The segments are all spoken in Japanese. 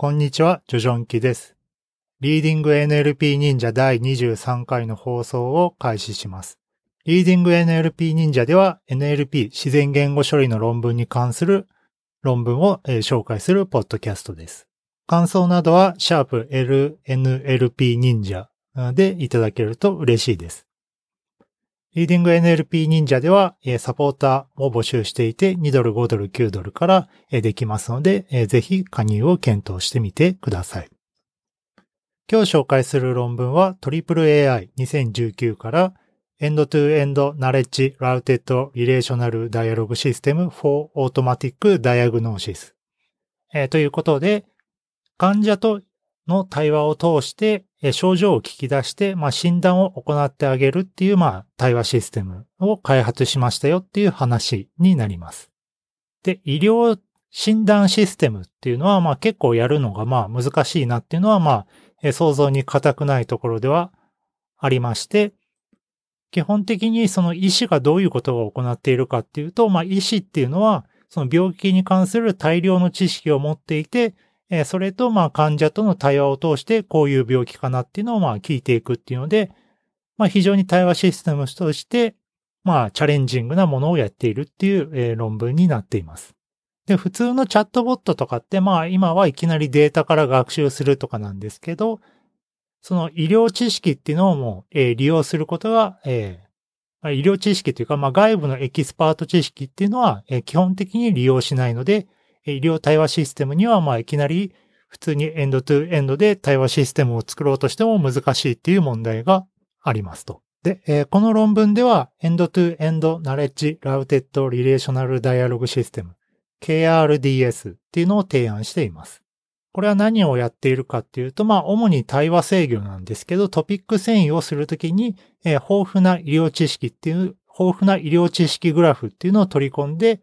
こんにちは、ジョジョンキです。リーディング NLP 忍者第23回の放送を開始します。リーディング NLP 忍者では NLP 自然言語処理の論文に関する論文を紹介するポッドキャストです。感想などは、シャープ LNLP 忍者でいただけると嬉しいです。リーディング NLP 忍者では、サポーターを募集していて、2ドル、5ドル、9ドルからできますので、ぜひ加入を検討してみてください。今日紹介する論文は AAAI2019 からエンドトゥエンドナレッジラウテッドリレーショナルダイアログシステム for Automatic Diagnosis、ということで、患者との対話を通して症状を聞き出して、まあ、診断を行ってあげるっていう、まあ、対話システムを開発しましたよっていう話になります。で、医療診断システムっていうのは、まあ、結構やるのが、まあ、難しいなっていうのは、まあ、想像に難くないところではありまして、基本的にその医師がどういうことを行っているかっていうと、まあ、医師っていうのは、その病気に関する大量の知識を持っていて、えそれと、まあ、患者との対話を通して、こういう病気かなっていうのを、まあ、聞いていくっていうので、まあ、非常に対話システムとして、まあ、チャレンジングなものをやっているっていう、え論文になっています。で、普通のチャットボットとかって、まあ、今はいきなりデータから学習するとかなんですけど、その医療知識っていうのをもう、え利用することが、えー、医療知識というか、まあ、外部のエキスパート知識っていうのは、え基本的に利用しないので、医療対話システムには、まあ、いきなり普通に end-to-end で対話システムを作ろうとしても難しいっていう問題がありますと。で、えー、この論文では、 end-to-end knowledge-routed relational dialogue system KRDS っていうのを提案しています。これは何をやっているかっていうと、まあ、主に対話制御なんですけど、トピック遷移をするときに、えー、豊富な医療知識っていう、豊富な医療知識グラフっていうのを取り込んで、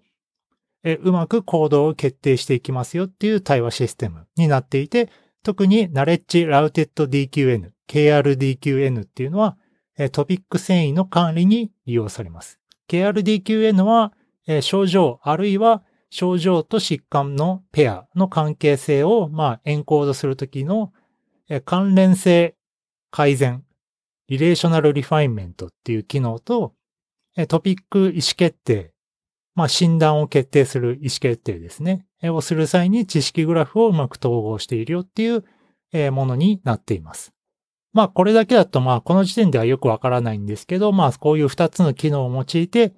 えうまく行動を決定していきますよっていう対話システムになっていて、特にナレッジラウテッド DQN、KRDQN っていうのは、トピック遷移の管理に利用されます。KRDQN は、症状あるいは症状と疾患のペアの関係性を、まあ、エンコードするときの関連性改善、 relational refinement っていう機能と、トピック意思決定まあ、診断を決定する意思決定ですね。をする際に知識グラフをうまく統合しているよっていうものになっています。まあ、これだけだと、まあ、この時点ではよくわからないんですけど、まあ、こういう二つの機能を用いて、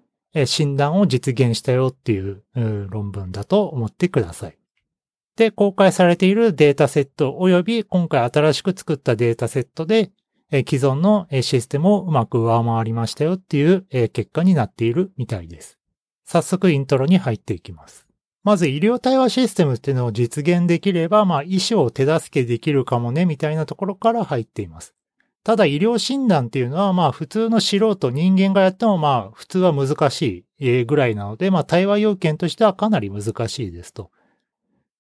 診断を実現したよっていう論文だと思ってください。で、公開されているデータセット及び今回新しく作ったデータセットで、既存のシステムをうまく上回りましたよっていう結果になっているみたいです。早速イントロに入っていきます。まず医療対話システムっていうのを実現できれば、まあ医師を手助けできるかもね、みたいなところから入っています。ただ医療診断っていうのは、まあ普通の素人、人間がやってもまあ普通は難しいぐらいなので、まあ対話要件としてはかなり難しいですと。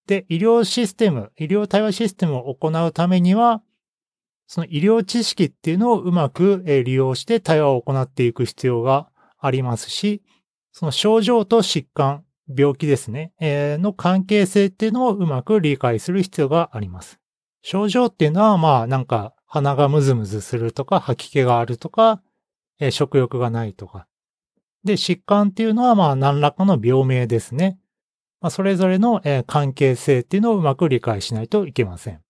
で、医療システム、医療対話システムを行うためには、その医療知識っていうのをうまく利用して対話を行っていく必要がありますし、その症状と疾患、病気ですね、えー、の関係性っていうのをうまく理解する必要があります。症状っていうのは、まあなんか鼻がムズムズするとか、吐き気があるとか、えー、食欲がないとか。で、疾患っていうのは、まあ何らかの病名ですね。まあ、それぞれの、えー、関係性っていうのをうまく理解しないといけません。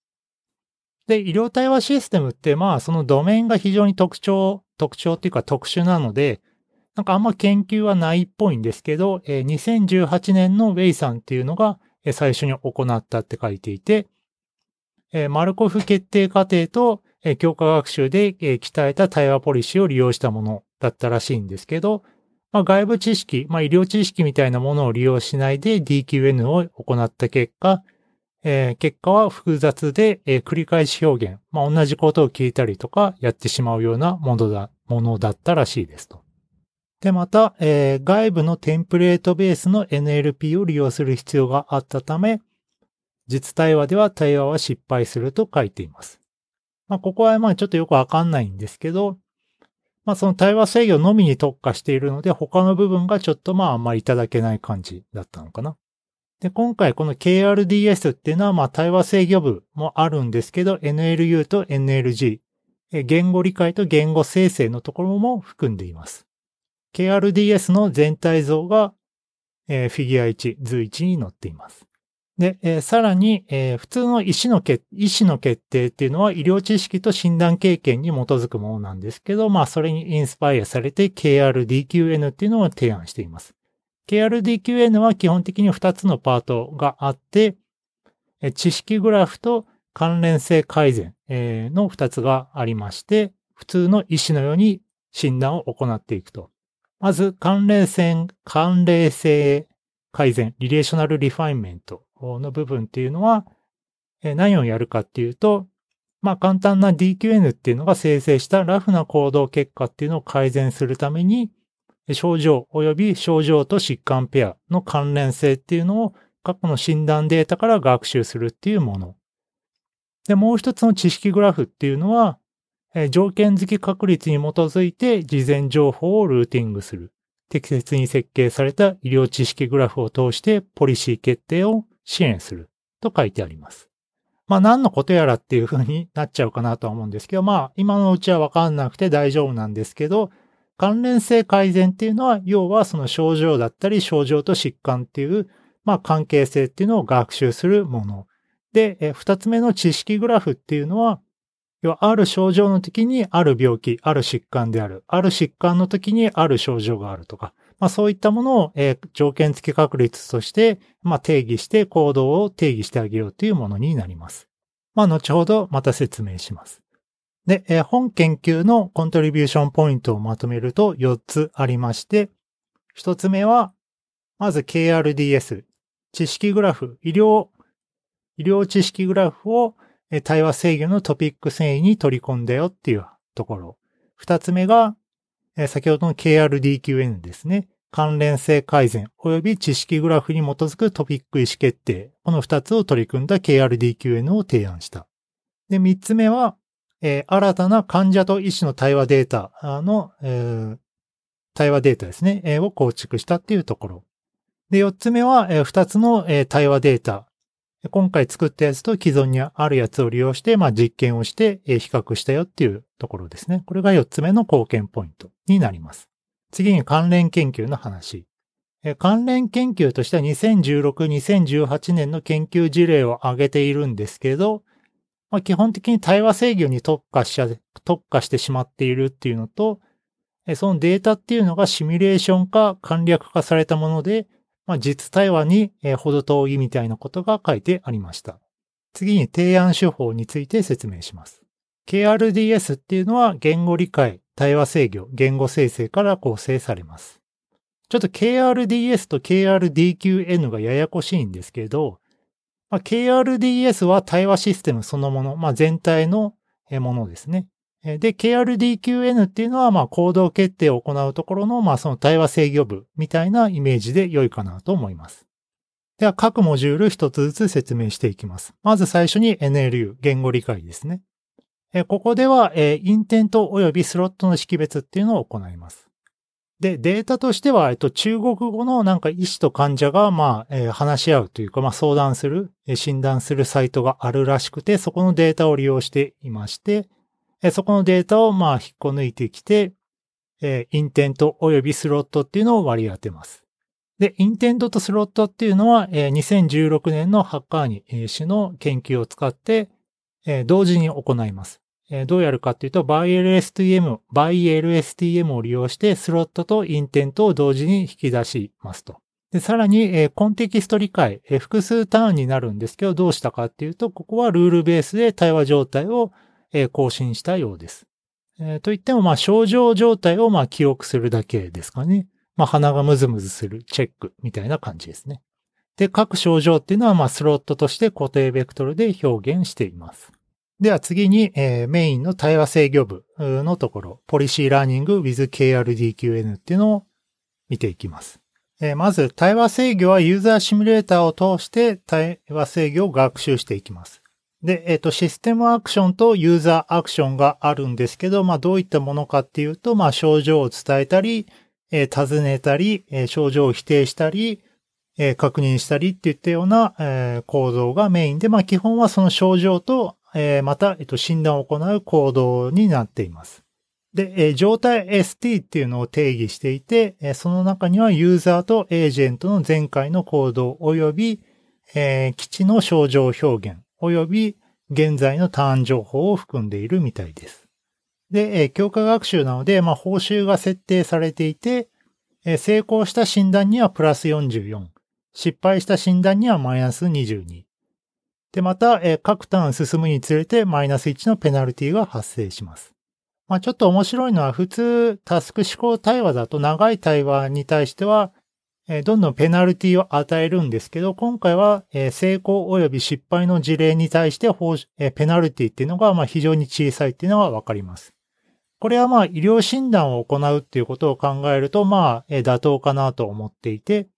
で、医療対話システムって、まあそのドメインが非常に特徴、特徴っていうか特殊なので、なんかあんま研究はないっぽいんですけど、え2018年のウェイさんっていうのが最初に行ったって書いていてえ、マルコフ決定過程と強化学習でえ鍛えた対話ポリシーを利用したものだったらしいんですけど、まあ、外部知識、まあ、医療知識みたいなものを利用しないで DQN を行った結果、えー、結果は複雑で、えー、繰り返し表現、まあ、同じことを聞いたりとかやってしまうようなものだ、ものだったらしいですと。で、また、えー、外部のテンプレートベースの NLP を利用する必要があったため、実対話では対話は失敗すると書いています。まあ、ここはまあちょっとよくわかんないんですけど、まあその対話制御のみに特化しているので、他の部分がちょっとまああんまりいただけない感じだったのかな。で、今回この KRDS っていうのは、まあ、対話制御部もあるんですけど、NLU と NLG、言語理解と言語生成のところも含んでいます。KRDS の全体像が、えー、フィギュア1、図1に載っています。で、えー、さらに、えー、普通の医師の決、医師の決定っていうのは医療知識と診断経験に基づくものなんですけど、まあそれにインスパイアされて KRDQN っていうのを提案しています。KRDQN は基本的に2つのパートがあって、知識グラフと関連性改善の2つがありまして、普通の医師のように診断を行っていくと。まず、関連性、関連性改善、 relational refinement の部分っていうのは、何をやるかっていうと、まあ簡単な DQN っていうのが生成したラフな行動結果っていうのを改善するために、症状及び症状と疾患ペアの関連性っていうのを過去の診断データから学習するっていうもの。で、もう一つの知識グラフっていうのは、条件付き確率に基づいて事前情報をルーティングする。適切に設計された医療知識グラフを通してポリシー決定を支援すると書いてあります。まあ何のことやらっていう風になっちゃうかなとは思うんですけど、まあ今のうちはわかんなくて大丈夫なんですけど、関連性改善っていうのは、要はその症状だったり、症状と疾患っていう、まあ関係性っていうのを学習するもの。で、二つ目の知識グラフっていうのは、要はある症状の時にある病気、ある疾患である。ある疾患の時にある症状があるとか。まあそういったものを、えー、条件付き確率として、まあ定義して行動を定義してあげようというものになります。まあ後ほどまた説明します。で、え本研究の contribution point をまとめると4つありまして、1つ目は、まず KRDS、知識グラフ、医療、医療知識グラフを対話制御のトピック遷移に取り込んだよっていうところ。2つ目が、先ほどの KRDQN ですね。関連性改善及び知識グラフに基づくトピック意思決定。この2つを取り組んだ KRDQN を提案した。で、3つ目は、えー、新たな患者と医師の対話データの、えー、対話データですね、えー、を構築したっていうところ。で、四つ目は、二つの、対話データ。今回作ったやつと既存にあるやつを利用して、まあ、実験をして、比較したよっていうところですね。これが四つ目の貢献ポイントになります。次に関連研究の話。関連研究としては2016、2018年の研究事例を挙げているんですけど、まあ、基本的に対話制御に特化し、特化してしまっているっていうのと、そのデータっていうのがシミュレーション化、簡略化されたもので、まあ、実対話に程遠いみたいなことが書いてありました。次に提案手法について説明します。KRDS っていうのは言語理解、対話制御、言語生成から構成されます。ちょっと KRDS と KRDQN がややこしいんですけど、まあ、KRDS は対話システムそのもの、まあ、全体のものですね。で、KRDQN っていうのは、まあ、行動決定を行うところの、まあ、その対話制御部みたいなイメージで良いかなと思います。では、各モジュール一つずつ説明していきます。まず最初に NLU、言語理解ですね。ここでは、インテント及びスロットの識別っていうのを行います。で、データとしては、えっと、中国語のなんか医師と患者が、まあ、えー、話し合うというか、まあ、相談する、診断するサイトがあるらしくて、そこのデータを利用していまして、そこのデータを、まあ、引っこ抜いてきて、え、インテント及びスロットっていうのを割り当てます。で、インテントとスロットっていうのは、えー、2016年のハッカーニ氏の研究を使って、え、同時に行います。えどうやるかっていうと、ByLSTM、ByLSTM を利用してスロットとインテントを同時に引き出しますと。で、さらに、えコンテキスト理解、え複数ターンになるんですけど、どうしたかっていうと、ここはルールベースで対話状態を、え更新したようです。え、といっても、まあ、症状状態を、まあ、記録するだけですかね。まあ、鼻がムズムズするチェックみたいな感じですね。で、各症状っていうのは、まあ、スロットとして固定ベクトルで表現しています。では次に、えー、メインの対話制御部のところ、ポリシーラーニング with KRDQN っていうのを見ていきます。えー、まず、対話制御はユーザーシミュレーターを通して対話制御を学習していきます。で、えっ、ー、と、システムアクションとユーザーアクションがあるんですけど、まあ、どういったものかっていうと、まあ、症状を伝えたり、えー、尋ねたり、えー、症状を否定したり、えー、確認したりっていったような、えー、行動がメインで、まあ基本はその症状と、えー、また、えっと、診断を行う行動になっています。で、えー、状態 ST っていうのを定義していて、えー、その中にはユーザーとエージェントの前回の行動及び、えー、基地の症状表現及び現在のターン情報を含んでいるみたいです。で、えー、強化学習なので、まあ、報酬が設定されていて、え、成功した診断にはプラス44、失敗した診断にはマイナス22。で、また、え、各ターン進むにつれてマイナス1のペナルティが発生します。まあ、ちょっと面白いのは普通タスク思考対話だと長い対話に対しては、え、どんどんペナルティを与えるんですけど、今回は、え、成功及び失敗の事例に対して、え、ペナルティっていうのがま非常に小さいっていうのがわかります。これはまあ医療診断を行うっていうことを考えるとまあ妥当かなと思っていて、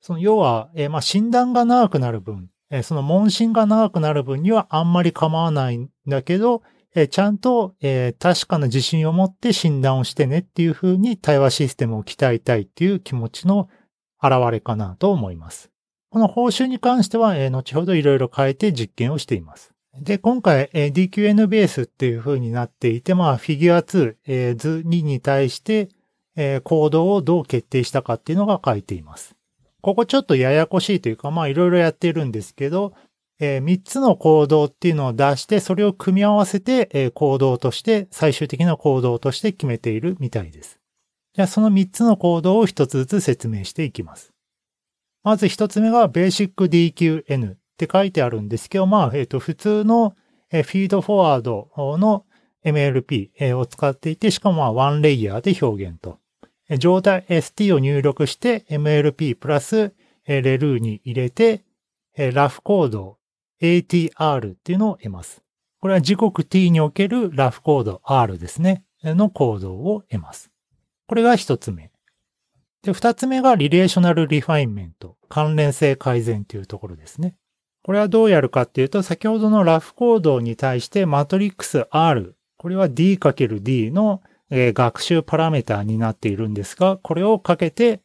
その要は、まあ診断が長くなる分、その問診が長くなる分にはあんまり構わないんだけど、ちゃんと確かな自信を持って診断をしてねっていうふうに対話システムを鍛えたいっていう気持ちの現れかなと思います。この報酬に関しては、後ほどいろいろ変えて実験をしています。で、今回、え、DQN ベースっていう風になっていて、まあ、フィギュア2、えー、図2に対して、えー、コードをどう決定したかっていうのが書いています。ここちょっとややこしいというか、まあ、いろいろやってるんですけど、え、3つの行動っていうのを出して、それを組み合わせて、え、行動として、最終的な行動として決めているみたいです。じゃあ、その3つの行動を1つずつ説明していきます。まず1つ目が Basic DQN。って書いてあるんですけど、まあ、えっ、ー、と、普通のフィードフォワードの MLP を使っていて、しかもまあ、ワンレイヤーで表現と。状態 ST を入力して MLP プラスレルーに入れて、ラフコード ATR っていうのを得ます。これは時刻 t におけるラフコード R ですね。のコードを得ます。これが一つ目。で、二つ目が relational refinement、関連性改善というところですね。これはどうやるかっていうと、先ほどのラフ行動に対してマトリックス R、これは D×D の学習パラメータになっているんですが、これをかけて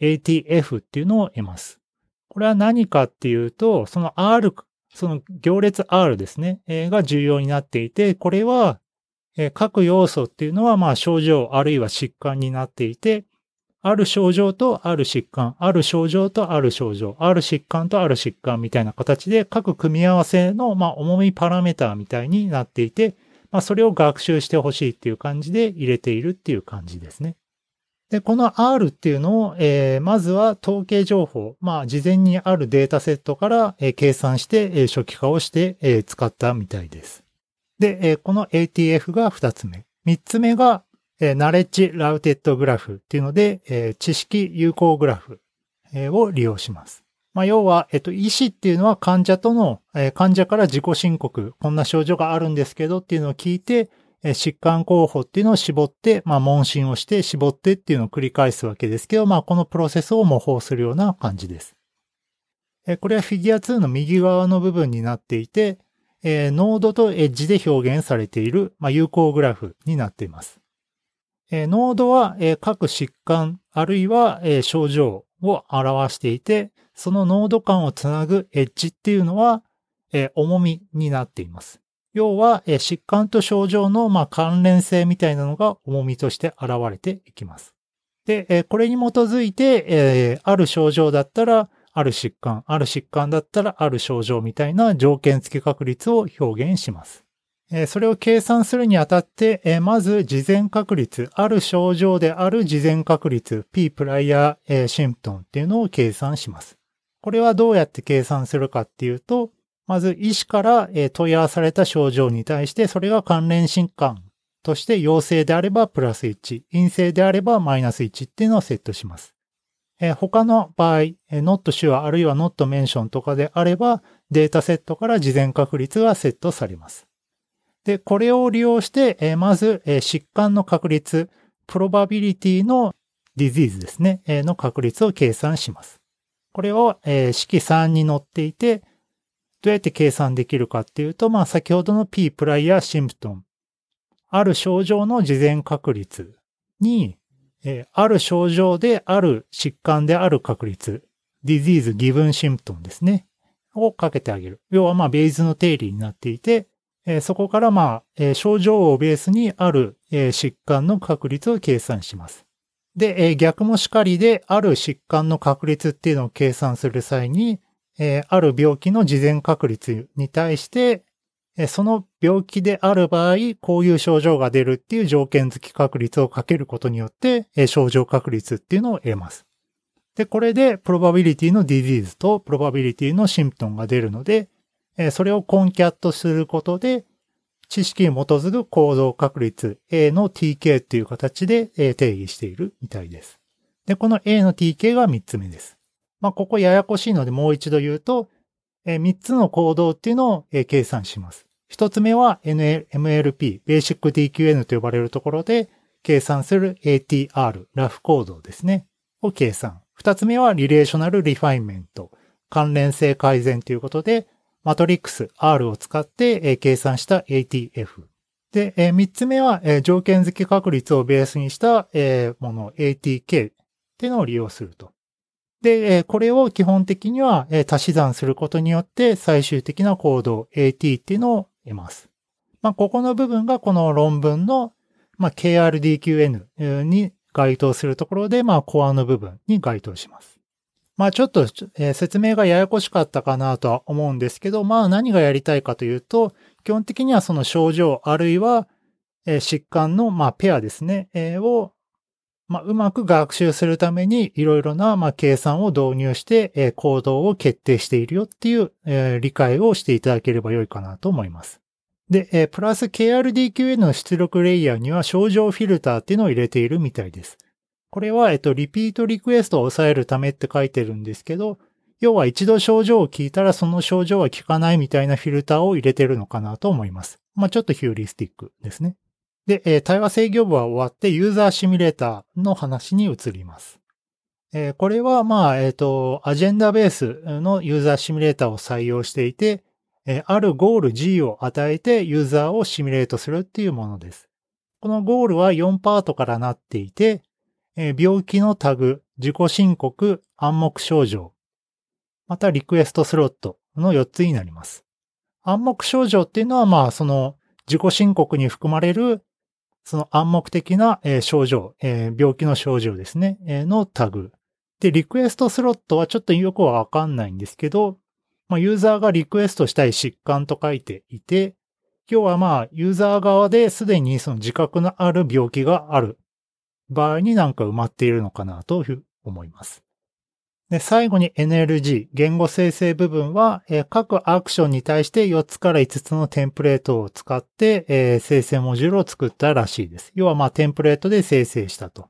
ATF っていうのを得ます。これは何かっていうと、その R、その行列 R ですね、が重要になっていて、これは各要素っていうのはまあ症状あるいは疾患になっていて、ある症状とある疾患、ある症状とある症状、ある疾患とある疾患みたいな形で各組み合わせの、まあ、重みパラメーターみたいになっていて、まあ、それを学習してほしいっていう感じで入れているっていう感じですね。で、この R っていうのを、えー、まずは統計情報、まあ、事前にあるデータセットから、えー、計算して、えー、初期化をして、えー、使ったみたいです。で、えー、この ATF が2つ目。3つ目がえー、ナレッジラウテッドグラフっていうので、えー、知識有効グラフ、えー、を利用します。まあ、要は、えっと、医師っていうのは患者との、えー、患者から自己申告、こんな症状があるんですけどっていうのを聞いて、えー、疾患候補っていうのを絞って、まあ、問診をして絞ってっていうのを繰り返すわけですけど、まあ、このプロセスを模倣するような感じです。え、これはフィギュア2の右側の部分になっていて、えー、ノードとエッジで表現されている、まあ、有効グラフになっています。えノードは、え各疾患あるいは、え症状を表していて、そのノード間をつなぐエッジっていうのは、え重みになっています。要は、え疾患と症状の、まあ関連性みたいなのが重みとして現れていきます。で、えこれに基づいて、えある症状だったら、ある疾患、ある疾患だったらある症状みたいな条件付き確率を表現します。それを計算するにあたって、まず事前確率、ある症状である事前確率、P プライヤーシンプトンっていうのを計算します。これはどうやって計算するかっていうと、まず医師から問い合わされた症状に対して、それが関連疾患として陽性であればプラス1、陰性であればマイナス1っていうのをセットします。え他の場合、not sure あるいは not mention とかであれば、データセットから事前確率がセットされます。で、これを利用して、えー、まず、えー、疾患の確率、プロバビリティのディジーズですね、えー、の確率を計算します。これを、えー、式3に載っていて、どうやって計算できるかっていうと、まあ先ほどの P プライヤーシンプトン、ある症状の事前確率に、え、ある症状である疾患である確率 disease given symptom ですね。をかけてあげる。要はまあベイズの定理になっていて、え、そこからまあ、え、症状をベースにある、え、疾患の確率を計算します。で、え、逆もしかりで、ある疾患の確率っていうのを計算する際に、え、ある病気の事前確率に対して、その病気である場合、こういう症状が出るっていう条件付き確率をかけることによって、症状確率っていうのを得ます。で、これで、プロバビリティのディジーズとプロバビリティのシンプトンが出るので、それをコンキャットすることで、知識に基づく行動確率 A の TK っていう形で定義しているみたいです。で、この A の TK が3つ目です。まあ、ここややこしいのでもう一度言うと、3つの行動っていうのを計算します。1つ目は MLP、Basic DQN と呼ばれるところで計算する ATR、ラフ行動ですね、を計算。2つ目は relational refinement、関連性改善ということで、マトリックス R を使って、計算した ATF。で、え3つ目は、条件付き確率をベースにした、もの ATK っていうのを利用すると。で、これを基本的には、足し算することによって最終的なコード AT っていうのを得ます。まあ、ここの部分がこの論文の、まあ、KRDQN に該当するところで、まあ、コアの部分に該当します。まあちょっと、えー、説明がややこしかったかなとは思うんですけど、まあ何がやりたいかというと、基本的にはその症状あるいは、えー、疾患のまあペアですね、えー、をまあ、うまく学習するためにいろいろなまあ計算を導入して、えー、行動を決定しているよっていう、えー、理解をしていただければよいかなと思います。で、えー、プラス KRDQN の出力レイヤーには症状フィルターっていうのを入れているみたいです。これは、えっと、リピートリクエストを抑えるためって書いてるんですけど、要は一度症状を聞いたらその症状は効かないみたいなフィルターを入れてるのかなと思います。まあ、ちょっとヒューリスティックですね。で、えー、対話制御部は終わってユーザーシミュレーターの話に移ります。えー、これは、まあ、えっ、ー、と、アジェンダベースのユーザーシミュレーターを採用していて、えあるゴール G を与えてユーザーをシミュレートするっていうものです。このゴールは4パートからなっていて、え病気のタグ、自己申告、暗黙症状、またリクエストスロットの4つになります。暗黙症状っていうのは、まあ、その自己申告に含まれる、その暗黙的な、症状、病気の症状ですね、のタグ。で、リクエストスロットはちょっとよくわかんないんですけど、まあ、ユーザーがリクエストしたい疾患と書いていて、今日はまあ、ユーザー側ですでにその自覚のある病気がある場合になんか埋まっているのかなという思います。で最後に NLG、言語生成部分は、えー、各アクションに対して4つから5つのテンプレートを使って、えー、生成モジュールを作ったらしいです。要はまあテンプレートで生成したと。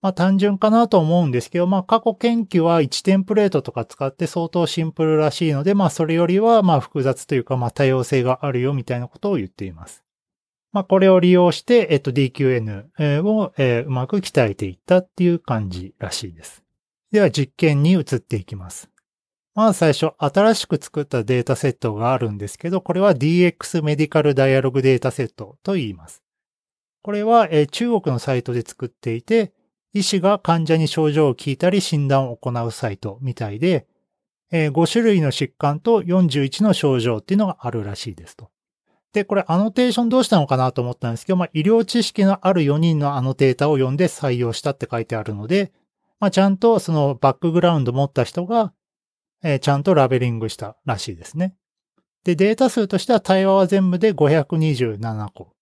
まあ単純かなと思うんですけど、まあ過去研究は1テンプレートとか使って相当シンプルらしいので、まあそれよりはまあ複雑というかまあ多様性があるよみたいなことを言っています。まあ、これを利用して、えっと、DQN を、えー、うまく鍛えていったっていう感じらしいです。では実験に移っていきます。まず最初、新しく作ったデータセットがあるんですけど、これは DX メディカルダイアログデータセットと言います。これは、中国のサイトで作っていて、医師が患者に症状を聞いたり診断を行うサイトみたいで、5種類の疾患と41の症状っていうのがあるらしいですと。で、これアノテーションどうしたのかなと思ったんですけど、まあ、医療知識のある4人のアノテータを読んで採用したって書いてあるので、まあ、ちゃんとそのバックグラウンド持った人が、えー、ちゃんとラベリングしたらしいですね。で、データ数としては対話は全部で527個。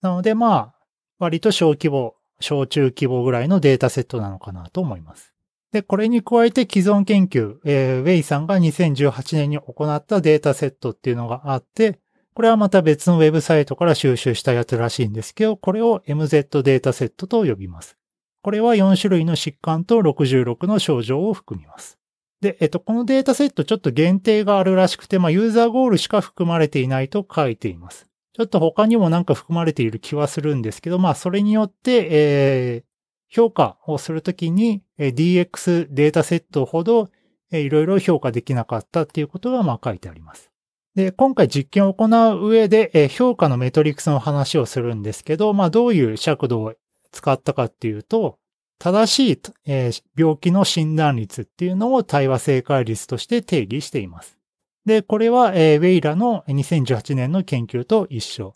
なので、まあ、割と小規模、小中規模ぐらいのデータセットなのかなと思います。で、これに加えて既存研究、えー、ウェイさんが2018年に行ったデータセットっていうのがあって、これはまた別のウェブサイトから収集したやつらしいんですけど、これを MZ データセットと呼びます。これは4種類の疾患と66の症状を含みます。で、えっと、このデータセットちょっと限定があるらしくて、まあ、ユーザーゴールしか含まれていないと書いています。ちょっと他にもなんか含まれている気はするんですけど、まあ、それによって、えー、評価をするときに、DX データセットほど、いろいろ評価できなかったっていうことが、まあ、書いてあります。で、今回実験を行う上で、え評価のメトリクスの話をするんですけど、まあどういう尺度を使ったかっていうと、正しい、えー病気の診断率っていうのを対話正解率として定義しています。で、これは、えーウェイラの2018年の研究と一緒。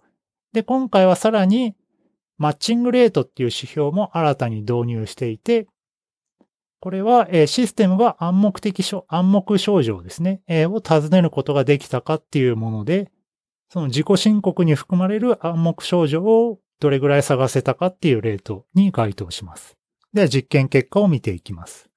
で、今回はさらに、マッチングレートっていう指標も新たに導入していて、これは、えーシステムが暗黙的症、暗黙症状ですね、えーを尋ねることができたかっていうもので、その自己申告に含まれる暗黙症状をどれぐらい探せたかっていうレートに該当します。では実験結果を見ていきます。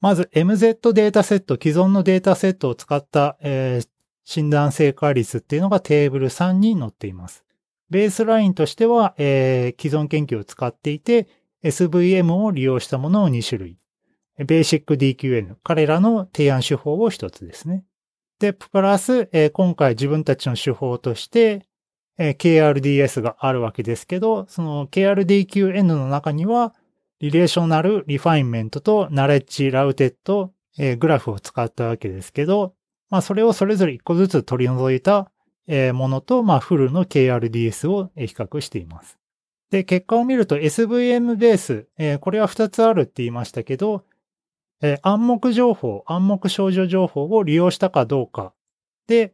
まず MZ データセット、既存のデータセットを使った、えー診断正解率っていうのがテーブル3に載っています。ベースラインとしては、えー既存研究を使っていて、SVM を利用したものを2種類。ベーシック DQN、彼らの提案手法を1つですね。で、プラス、えー今回自分たちの手法として、えー KRDS があるわけですけど、その KRDQN の中には、 relational refinement と knowledge-routed、えーグラフを使ったわけですけど、まあそれをそれぞれ一個ずつ取り除いたえものと、まあフルの KRDS を比較しています。で、結果を見ると SVM ベース、えーこれは2つあるって言いましたけど、えー暗黙情報、暗黙少女情報を利用したかどうかで、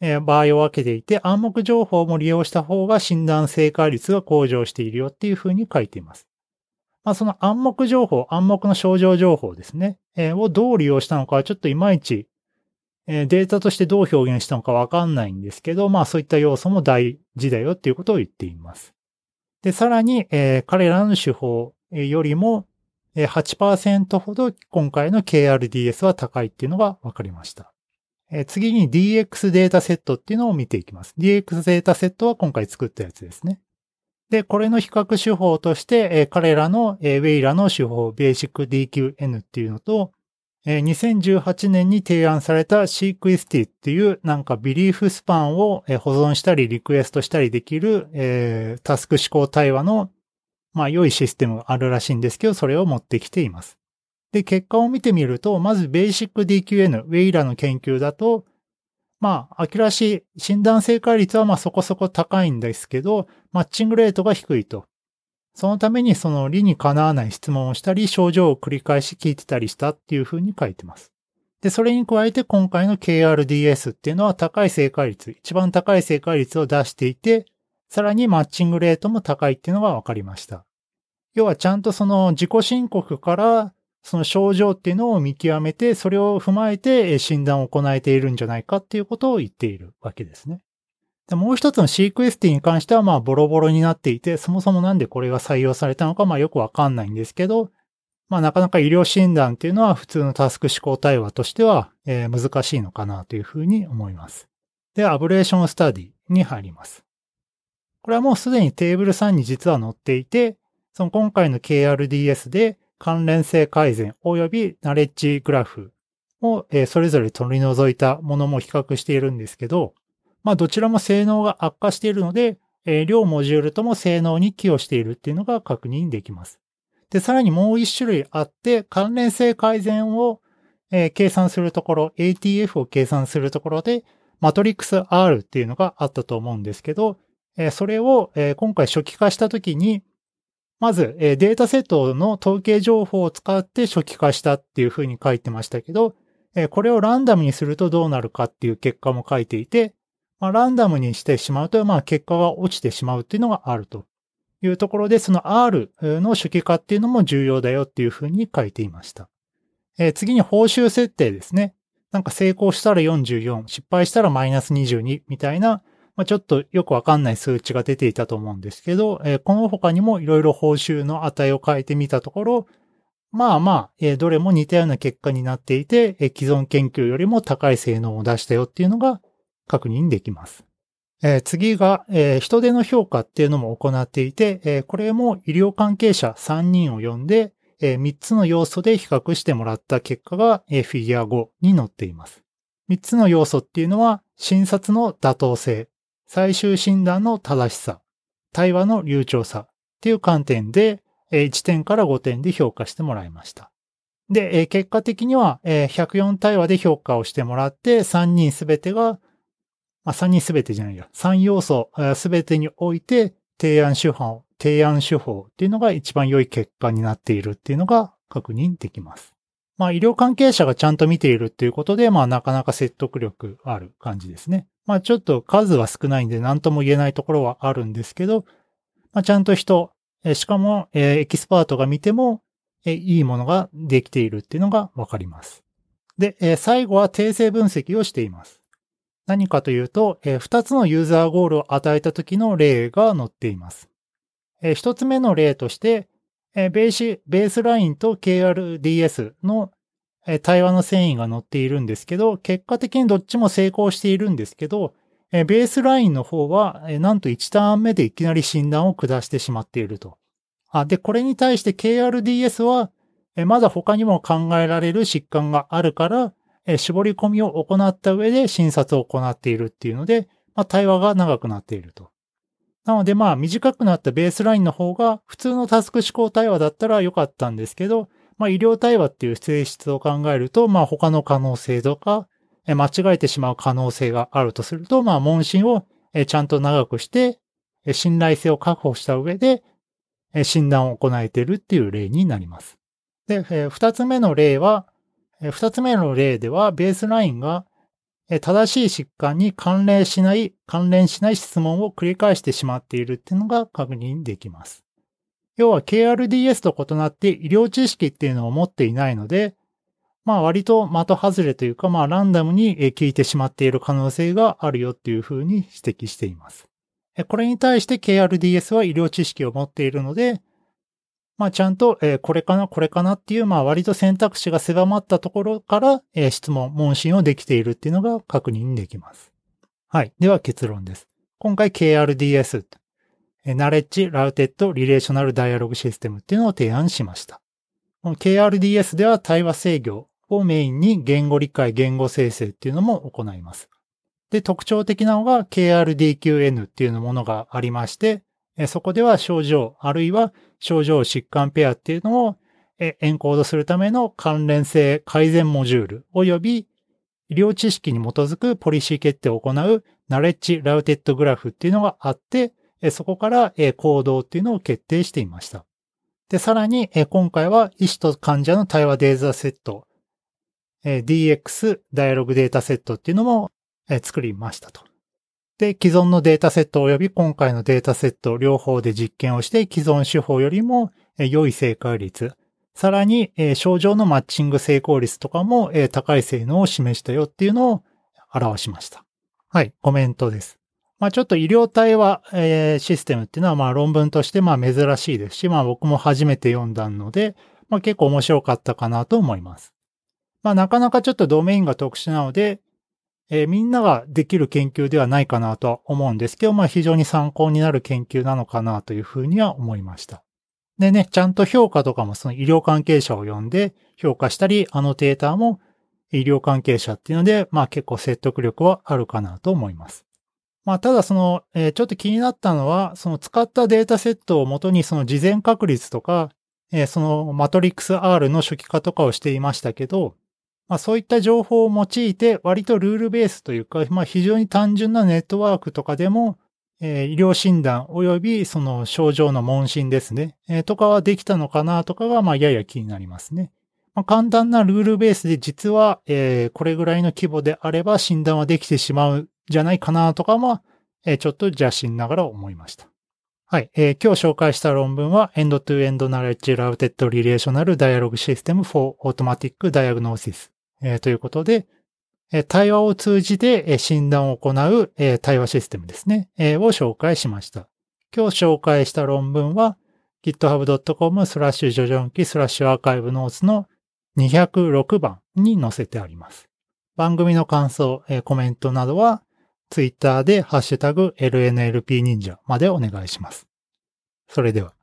え場合を分けていて、暗黙情報も利用した方が診断正解率が向上しているよっていうふうに書いています。まあ、その暗黙情報、暗黙の症状情報ですね、をどう利用したのかはちょっといまいち、データとしてどう表現したのかわかんないんですけど、まあそういった要素も大事だよっていうことを言っています。で、さらに、えー彼らの手法よりも、8%ほど今回の KRDS は高いっていうのが分かりました。次に DX データセットっていうのを見ていきます。DX データセットは今回作ったやつですね。で、これの比較手法として、彼らの、ウェイラの手法、ベーシック DQN っていうのと、え2018年に提案された Sequist っていうなんかビリーフスパンをえ保存したりリクエストしたりできる、タスク思考対話のまあ良いシステムがあるらしいんですけど、それを持ってきています。で、結果を見てみると、まずベーシック DQN、ウェイラの研究だと、まあ、明らしい診断正解率はまあそこそこ高いんですけど、マッチングレートが低いと。そのためにその理にかなわない質問をしたり、症状を繰り返し聞いてたりしたっていうふうに書いてます。で、それに加えて今回の KRDS っていうのは高い正解率、一番高い正解率を出していて、さらにマッチングレートも高いっていうのが分かりました。要はちゃんとその自己申告からその症状っていうのを見極めて、それを踏まえて診断を行えているんじゃないかっていうことを言っているわけですね。でもう一つの CQST に関してはまあボロボロになっていて、そもそもなんでこれが採用されたのかまあよくわかんないんですけど、まあなかなか医療診断っていうのは普通のタスク思考対話としては、えー難しいのかなというふうに思います。で、アブレーションスタディに入ります。これはもうすでにテーブル3に実は載っていて、その今回の KRDS で関連性改善及びナレッジグラフをそれぞれ取り除いたものも比較しているんですけど、まあどちらも性能が悪化しているので、え両モジュールとも性能に寄与しているっていうのが確認できます。で、さらにもう一種類あって、関連性改善を、計算するところ、ATF を計算するところで、マトリックス R っていうのがあったと思うんですけど、それを、今回初期化したときに、まず、えーデータセットの統計情報を使って初期化したっていうふうに書いてましたけど、えーこれをランダムにするとどうなるかっていう結果も書いていて、まあ、ランダムにしてしまうと、まあ、結果が落ちてしまうっていうのがあるというところで、その R の初期化っていうのも重要だよっていうふうに書いていました。えー次に報酬設定ですね。なんか成功したら44、失敗したらマイナス22みたいな、まあ、ちょっとよくわかんない数値が出ていたと思うんですけど、えーこの他にもいろいろ報酬の値を変えてみたところ、まあまあ、えーどれも似たような結果になっていて、えー既存研究よりも高い性能を出したよっていうのが確認できます。えー次が、えー人手の評価っていうのも行っていて、えーこれも医療関係者3人を呼んで、え3つの要素で比較してもらった結果が、えーフィギュア5に載っています。3つの要素っていうのは、診察の妥当性、最終診断の正しさ、対話の流暢さっていう観点で、1点から5点で評価してもらいました。で、結果的には、104対話で評価をしてもらって、3人すべてが、まあ、3人すべてじゃないや、3要素すべてにおいて提案手法提案手法っていうのが一番良い結果になっているっていうのが確認できます。まあ医療関係者がちゃんと見ているっていうことで、まあなかなか説得力ある感じですね。まあちょっと数は少ないんで何とも言えないところはあるんですけど、まあちゃんと人、しかもエキスパートが見てもいいものができているっていうのがわかります。で、最後は訂正分析をしています。何かというと、2つのユーザーゴールを与えた時の例が載っています。1つ目の例として、ベースラインと KRDS のえ対話の遷移が載っているんですけど、結果的にどっちも成功しているんですけど、えベースラインの方は、えなんと1ターン目でいきなり診断を下してしまっていると。あで、これに対して KRDS は、えまだ他にも考えられる疾患があるから、え絞り込みを行った上で診察を行っているっていうので、まあ、対話が長くなっていると。なのでまあ短くなったベースラインの方が普通のタスク思考対話だったら良かったんですけど、まあ医療対話っていう性質を考えると、まあ他の可能性とか、間違えてしまう可能性があるとすると、まあ問診をちゃんと長くして、信頼性を確保した上で、診断を行えているっていう例になります。で、二つ目の例は、二つ目の例では、ベースラインが正しい疾患に関連しない、関連しない質問を繰り返してしまっているっていうのが確認できます。要は KRDS と異なって医療知識っていうのを持っていないので、まあ割と的外れというか、まあランダムに聞いてしまっている可能性があるよっていうふうに指摘しています。これに対して KRDS は医療知識を持っているので、まあちゃんと、これかな、これかなっていう、まあ割と選択肢が狭まったところから、質問、問診をできているっていうのが確認できます。はい。では結論です。今回 KRDS、ナレッジ・ラウテッド・リレーショナル・ダイアログシステムっていうのを提案しました。この KRDS では対話制御をメインに言語理解、言語生成っていうのも行います。で、特徴的なのが KRDQN っていうものがありまして、そこでは症状、あるいは症状疾患ペアっていうのをエンコードするための関連性改善モジュール及び医療知識に基づくポリシー決定を行うナレッジラウテッドグラフっていうのがあって、そこから行動っていうのを決定していました。で、さらに今回は医師と患者の対話データセット、DX ダイアログデータセットっていうのも作りましたと。で、既存のデータセット及び今回のデータセット両方で実験をして既存手法よりも良い正解率、さらに症状のマッチング成功率とかも高い性能を示したよっていうのを表しました。はい、コメントです。まあちょっと医療対話システムっていうのはまあ論文としてまあ珍しいですし、まあ僕も初めて読んだので、まあ結構面白かったかなと思います。まあなかなかちょっとドメインが特殊なので、えー、みんなができる研究ではないかなとは思うんですけど、まあ非常に参考になる研究なのかなというふうには思いました。でね、ちゃんと評価とかもその医療関係者を呼んで評価したり、アノテーターも医療関係者っていうので、まあ結構説得力はあるかなと思います。まあただその、えー、ちょっと気になったのは、その使ったデータセットをもとにその事前確率とか、えー、そのマトリックス R の初期化とかをしていましたけど、まあそういった情報を用いて割とルールベースというか、まあ非常に単純なネットワークとかでも、えー、医療診断及びその症状の問診ですね、えー、とかはできたのかなとかが、まあやや気になりますね。まあ、簡単なルールベースで実は、えー、これぐらいの規模であれば診断はできてしまうじゃないかなとかも、え、ちょっと邪心ながら思いました。はい、えー、今日紹介した論文は End-to-End Knowledge Routed Relational Dialog System for Automatic Diagnosis えー、ということで、え対話を通じて、え診断を行う、え対話システムですね、えを紹介しました。今日紹介した論文は github.com スラッシュジョジョンキスラッシュアーカイブノーツの206番に載せてあります。番組の感想、えコメントなどはツイッターでハッシュタグ LNLP 忍者までお願いします。それでは。